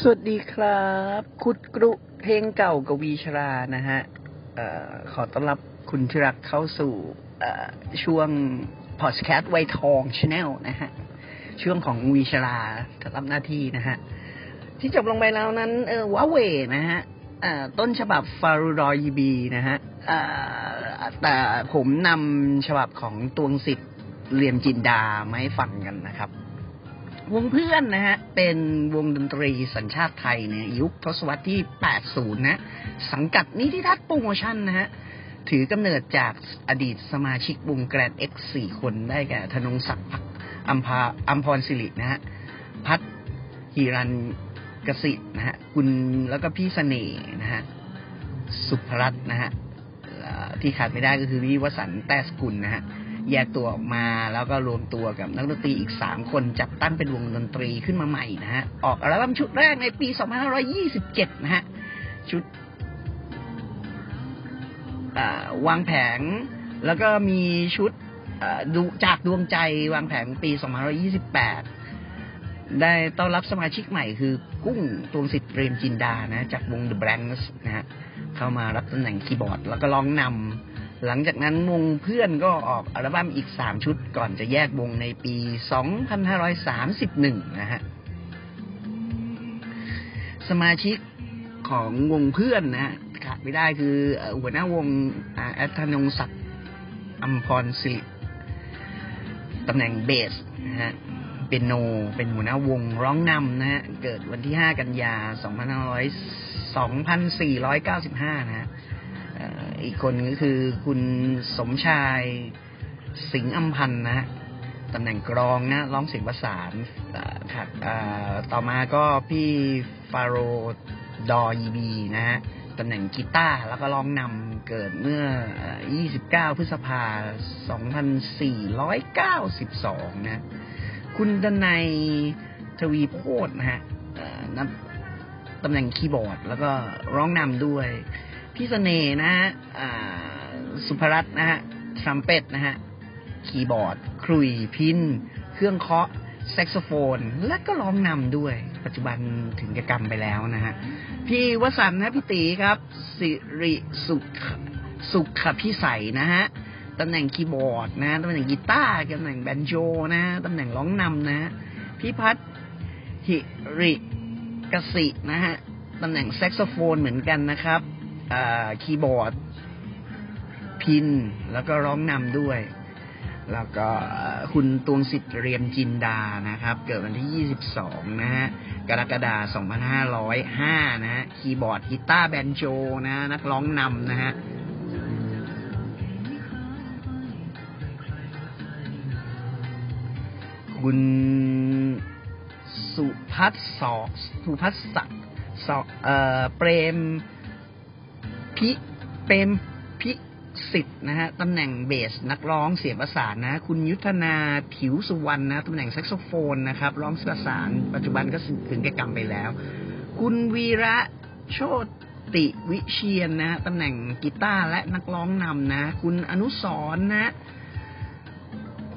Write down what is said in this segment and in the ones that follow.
สวัสดีครับ ขุดกรุเพลงเก่ากับวีชรานะฮะออขอต้อนรับคุณที่รักเข้าสู่ช่วงพอดแคสต์ไวทองชาแนลนะฮะ ช่วงของวีชราทำหน้าที่นะฮะ ที่จบลงไปแล้วนั้นเออว้าเหว่นะฮะต้นฉบับฟารูรอยบีนะฮะแต่ผมนำฉบับของตวงสิทธิ์เรียมจินดามาให้ฟังกันนะครับ วงเพื่อนนะฮะ เป็นวงดนตรีสัญชาติไทยเนี่ยยุคทศวรรษที่ 80 นะ สังกัดนิติทัศน์โปรโมชั่นนะฮะ ถือกำเนิดจากอดีตสมาชิกวงแกรนเอ็กสี่คนได้แก่ธนงศักดิ์อัมพาอัมพรศิรินะฮะ พัฒฮิรันกสิทธ์นะฮะ คุณแล้วก็พี่เสน่ห์นะฮะ สุภรัตน์นะฮะที่ขาดไม่ได้ก็คือพี่วสันต์แต้สกุลนะฮะ แยกตัวออกมาแล้วก็รวมตัวกับนักดนตรีอีกสามคนจับตั้งเป็นวงดนตรีขึ้นมาใหม่นะฮะ ออกอัลบั้มชุดแรกในปี 2527 นะฮะ ชุดวางแผงแล้วก็มีชุดดูจากดวงใจวางแผงปี 2528 ได้ต้อนรับสมาชิกใหม่คือกุ้งตวงสิทธิ์เรมจินดานะ จากวง The Blanks นะฮะ เข้ามารับตำแหน่งคีย์บอร์ด แล้วก็ร้องนำ หลังจากนั้นวงเพื่อนก็ออกอัลบั้มอีก 3 ชุดก่อนจะแยกวงในปี 2531 นะฮะ สมาชิกของวงเพื่อนนะฮะขาดไม่ได้คืออ่อหัวหน้าวงอแอธนงศักดิ์อัมพรศิริตำแหน่งเบสนะฮะเปียโน เป็นหัวหน้าวงร้องนำนะฮะ เกิดวันที่ 5 กันยา 2500 2495 นะฮะ อีกคนก็คือคุณสมชายสิงห์อัมพันธ์นะฮะตำแหน่งกรองนะร้องเสียงประสานครับต่อมาก็พี่ฟาโรดอยีบีนะฮะตำแหน่งกีตาร์แล้วก็ร้องนำเกิดเมื่อ 29 พฤษภา 2492 นะ คุณดนัยทวีโพธนะฮะตำแหน่งคีย์บอร์ด แล้วก็ร้องนำด้วย พี่เสน่ห์นะฮะอ่าสุภรัตน์นะฮะทรัมเป็ตนะฮะคีย์บอร์ดขลุ่ยพิณเครื่องเคาะแซกโซโฟน และก็ร้องนำด้วย ปัจจุบันถึงแก่กรรมไปแล้วนะฮะพี่วสันต์นะพี่ตีครับ สิริสุขสุขพิสัยนะฮะตำแหน่งคีย์บอร์ดนะตำแหน่งกีตาร์ตำแหน่งแบนโจนะตำแหน่งร้องนำนะพี่พัฒน์หิริกสินะฮะตำแหน่งแซกโซโฟนเหมือนกันนะครับ คีย์บอร์ด พิณ แล้วก็ร้องนำด้วย แล้วก็คุณตวงสิทธิ์เรียมจินดานะครับ เกิดวันที่ 22 นะฮะกรกฎาคม2505 นะฮะคีย์บอร์ดกีตาร์แบนโจนะ นักร้องนำนะฮะคุณสุพัฒน์สอกสุพัฒน์ศักดิ์สอกเอ่อเปรม พิเปรมพิสิทธ์นะฮะตำแหน่งเบสนักร้องเสียงประสานนะ คุณยุทธนาผิวสุวรรณนะตำแหน่งแซกโซโฟนนะครับ ร้องประสาน ปัจจุบันก็ถึงแก่กรรมไปแล้ว คุณวีระโชติวิเชียนนะตำแหน่งกีตาร์และนักร้องนำนะ คุณอนุสรนะ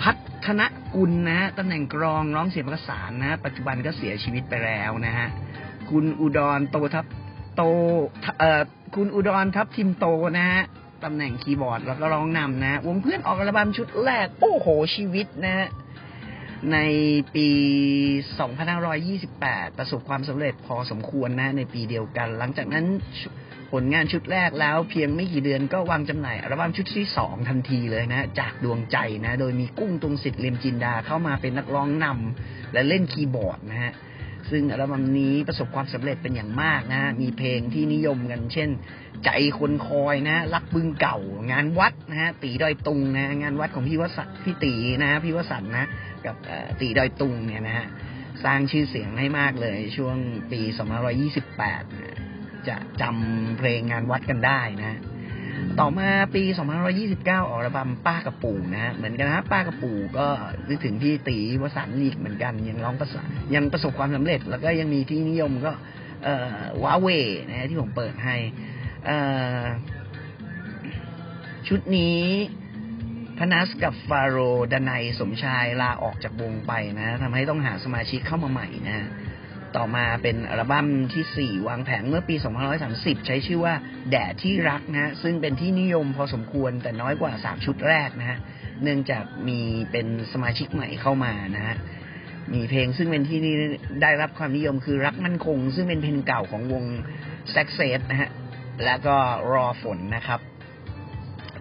พัฒนกุลนะตำแหน่งกรองร้องเสียงประสานนะ ปัจจุบันก็เสียชีวิตไปแล้วนะฮะคุณอุดรโตทับโตเอ่อ คุณอุดรทับทิมโตนะฮะตำแหน่งคีย์บอร์ดแล้วก็ร้องนำนะ วงเพื่อนออกอัลบั้มชุดแรก โอ้โหชีวิตนะฮะในปี 2528 ประสบความสำเร็จพอสมควรนะ ในปีเดียวกัน หลังจากนั้นผลงานชุดแรกแล้วเพียงไม่กี่เดือนก็วางจำหน่ายอัลบั้มชุดที่ 2 ทันทีเลยนะ จากดวงใจนะ โดยมีกุ้งตรงสิทธิ์เลียมจินดาเข้ามาเป็นนักร้องนำและเล่นคีย์บอร์ดนะฮะ ซึ่งอัลบั้มนี้ประสบความสำเร็จเป็นอย่างมากนะ มีเพลงที่นิยมกัน เช่น ใจคนคอยนะ รักบึงเก่า งานวัดนะฮะตีดอยตุงนะ งานวัดของพี่วสันต์พี่ตีนะพี่วสันต์นะ กับตีดอยตุงเนี่ยนะฮะสร้างชื่อเสียงให้มากเลยช่วงปี 2528 จะจำเพลงงานวัดกันได้นะ ต่อมาปี 2529 ออกอัลบั้มป้ากับปู่นะฮะเหมือนกันนะป้ากับปู่ก็นึกถึงพี่ตีวสันต์อีกเหมือนกัน ยังร้องประสยังประสบความสำเร็จ แล้วก็ยังมีที่นิยมก็เอ่อว้าเวนะฮะที่ผมเปิดให้เอ่อชุดนี้พนัสกับฟาโรดนัยสมชายลาออกจากวงไปนะทำให้ต้องหาสมาชิกเข้ามาใหม่นะ ต่อมาเป็นอัลบั้มที่ 4 วางแผงเมื่อปี 2530 ใช้ชื่อว่าแดดที่รักนะฮะ ซึ่งเป็นที่นิยมพอสมควรแต่น้อยกว่า 3 ชุดแรกนะฮะ เนื่องจากมีเป็นสมาชิกใหม่เข้ามานะฮะ มีเพลงซึ่งเป็นที่ได้รับความนิยมคือรักมั่นคง ซึ่งเป็นเพลงเก่าของวง s u c c e s นะฮะ แล้วก็รอฝนนะครับ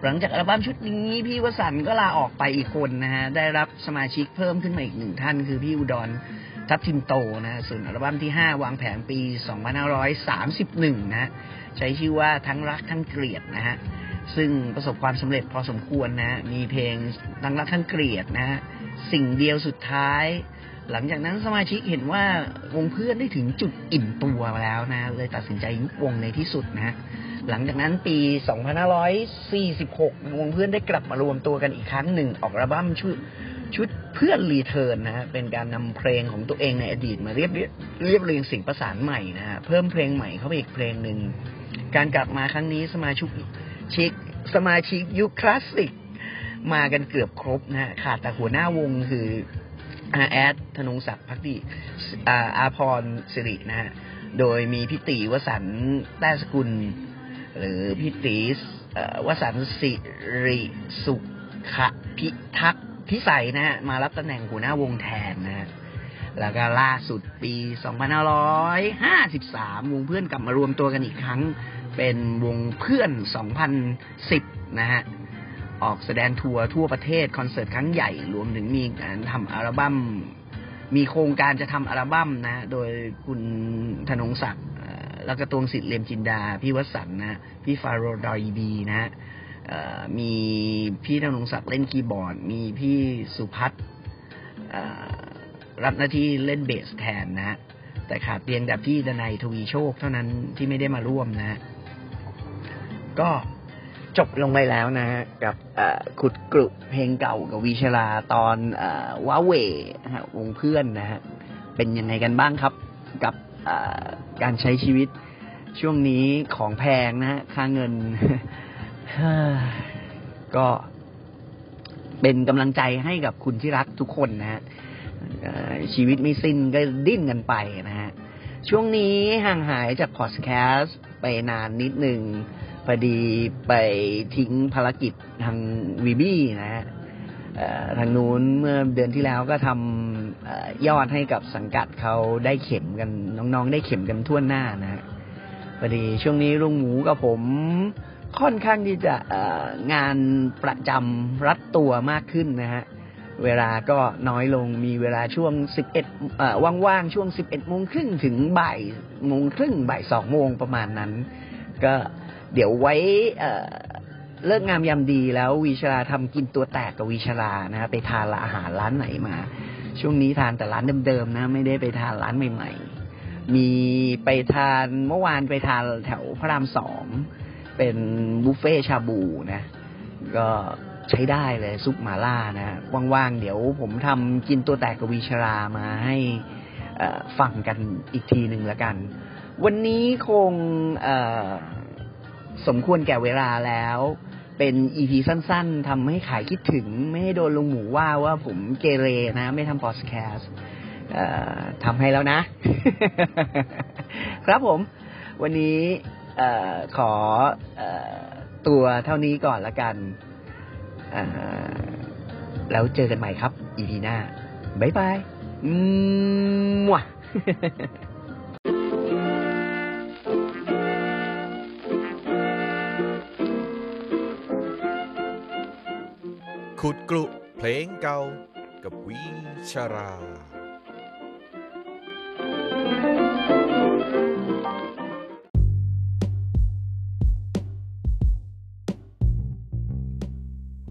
หลังจากอัลบั้มชุดนี้พี่วสันก็ลาออกไปอีกคนนะฮะ ได้รับสมาชิกเพิ่มขึ้นมาอีกหนึ่งท่าน คือพี่อุดร ทับทิมโตนะฮะส่วนอัลบั้มที่ 5 วางแผงปี 2531 นะใช้ชื่อว่าทั้งรักทั้งเกลียดนะฮะซึ่งประสบความสำเร็จพอสมควรนะมีเพลงทั้งรักทั้งเกลียดนะฮะสิ่งเดียวสุดท้าย หลังจากนั้นสมาชิกเห็นว่าวงเพื่อนได้ถึงจุดอิ่มตัวแล้วนะเลยตัดสินใจยุบวงในที่สุดนะหลังจากนั้นปี 2546 วงเพื่อนได้กลับมารวมตัวกันอีกครั้งหนึ่งออกอัลบั้มชุด ชุดเพื่อน return นะฮะเป็นการนำเพลงของตัวเองในอดีตมาเรียบเรียบเรียบเรียงเสียงประสานใหม่นะฮะเพิ่มเพลงใหม่เข้าไปอีกเพลงหนึ่งการกลับมาครั้งนี้สมาชิกชิกสมาชิกยุคคลาสสิกมากันเกือบครบนะฮะขาดแต่หัวหน้าวงคืออาแอดธนงศักดิ์พักดีอาอาพรสิรินะฮะโดยมีพี่ตีวสันแต้สกุล หรือพี่ตีวสันสิริสุขพิทักษ์ พิสัยนะฮะมารับตำแหน่งหัวหน้าวงแทนนะฮะแล้วก็ล่าสุดปี 2553 วงเพื่อนกลับมารวมตัวกันอีกครั้ง เป็นวงเพื่อน 2010 นะฮะ ออกแสดงทัวร์ทั่วประเทศคอนเสิร์ตครั้งใหญ่ รวมถึงมีการทำอัลบั้ม มีโครงการจะทำอัลบั้มนะ โดยคุณธนงศักดิ์ แล้วก็ตวงสิทธิ์เลมจินดา พี่วสันต์นะ พี่ฟาโรดอยบีนะฮะ มีพี่ธนงศักดิ์เล่นคีย์บอร์ด มีพี่สุพัฒน์รับหน้าที่เล่นเบสแทนนะฮะแต่ขาดเพียงแต่พี่ดนัยทวีโชคเท่านั้นที่ไม่ได้มาร่วมนะ ก็จบลงไปแล้วนะฮะกับขุดกรุเพลงเก่ากับวีชลาตอนอว้าเหวนะฮะวงเพื่อนนะฮะเป็นยังไงกันบ้างครับกับการใช้ชีวิตช่วงนี้ของแพงนะฮะค่าเงิน ก็เป็นกำลังใจให้กับคุณที่รักทุกคนนะฮะชีวิตไม่สิ้นก็ดิ้นกันไปนะฮะ ช่วงนี้ห่างหายจากพอดแคสต์ไปนานนิดหนึ่งพอดีไปทิ้งภารกิจทางวีบี้นะฮะทางนู้นเมื่อเดือนที่แล้วก็ทำยอดให้กับสังกัดเขาได้เข็มกันน้องๆ ได้เข็มกันทั่วหน้านะฮะพอดีช่วงนี้ลุงหมูกับผม ค่อนข้างที่จะงานประจำรัดตัวมากขึ้นนะฮะเวลาก็น้อยลงมีเวลาช่วง11เอ่อว่างๆ ช่วง11โมงครึ่งถึงบ่ายโมงครึ่งบ่ายสองโมงประมาณนั้น ก็เดี๋ยวไว้เลิกงามยามดีแล้ววีชลาทำกินตัวแตกกับวีชลานะฮะไปทานอาหารร้านไหนมา ช่วงนี้ทานแต่ร้านเดิมๆนะ ไม่ได้ไปทานร้านใหม่ ๆ มีไปทานเมื่อวานไปทานแถวพระรามสอง เป็นบุฟเฟ่ชาบูนะ ก็ใช้ได้เลยซุปหมาล่านะ ว่างๆ เดี๋ยวผมทำกินตัวแตกกวีชรามาให้ฟังกันอีกทีหนึ่งละกัน วันนี้คงสมควรแก่เวลาแล้ว เป็นอีพีสั้นๆทำให้ขายคิดถึง ไม่ให้โดนลงหมูว่าว่าผมเกเรนะ ไม่ทำพอดแคสทำให้แล้วนะ ครับผม วันนี้ ออขออตัวเท่านี้ก่อนละกัน แล้วเจอกันใหม่ครับอีพีหน้า บ๊ายบายมั่วขุดกรุเพลงเก่ากับวีชรา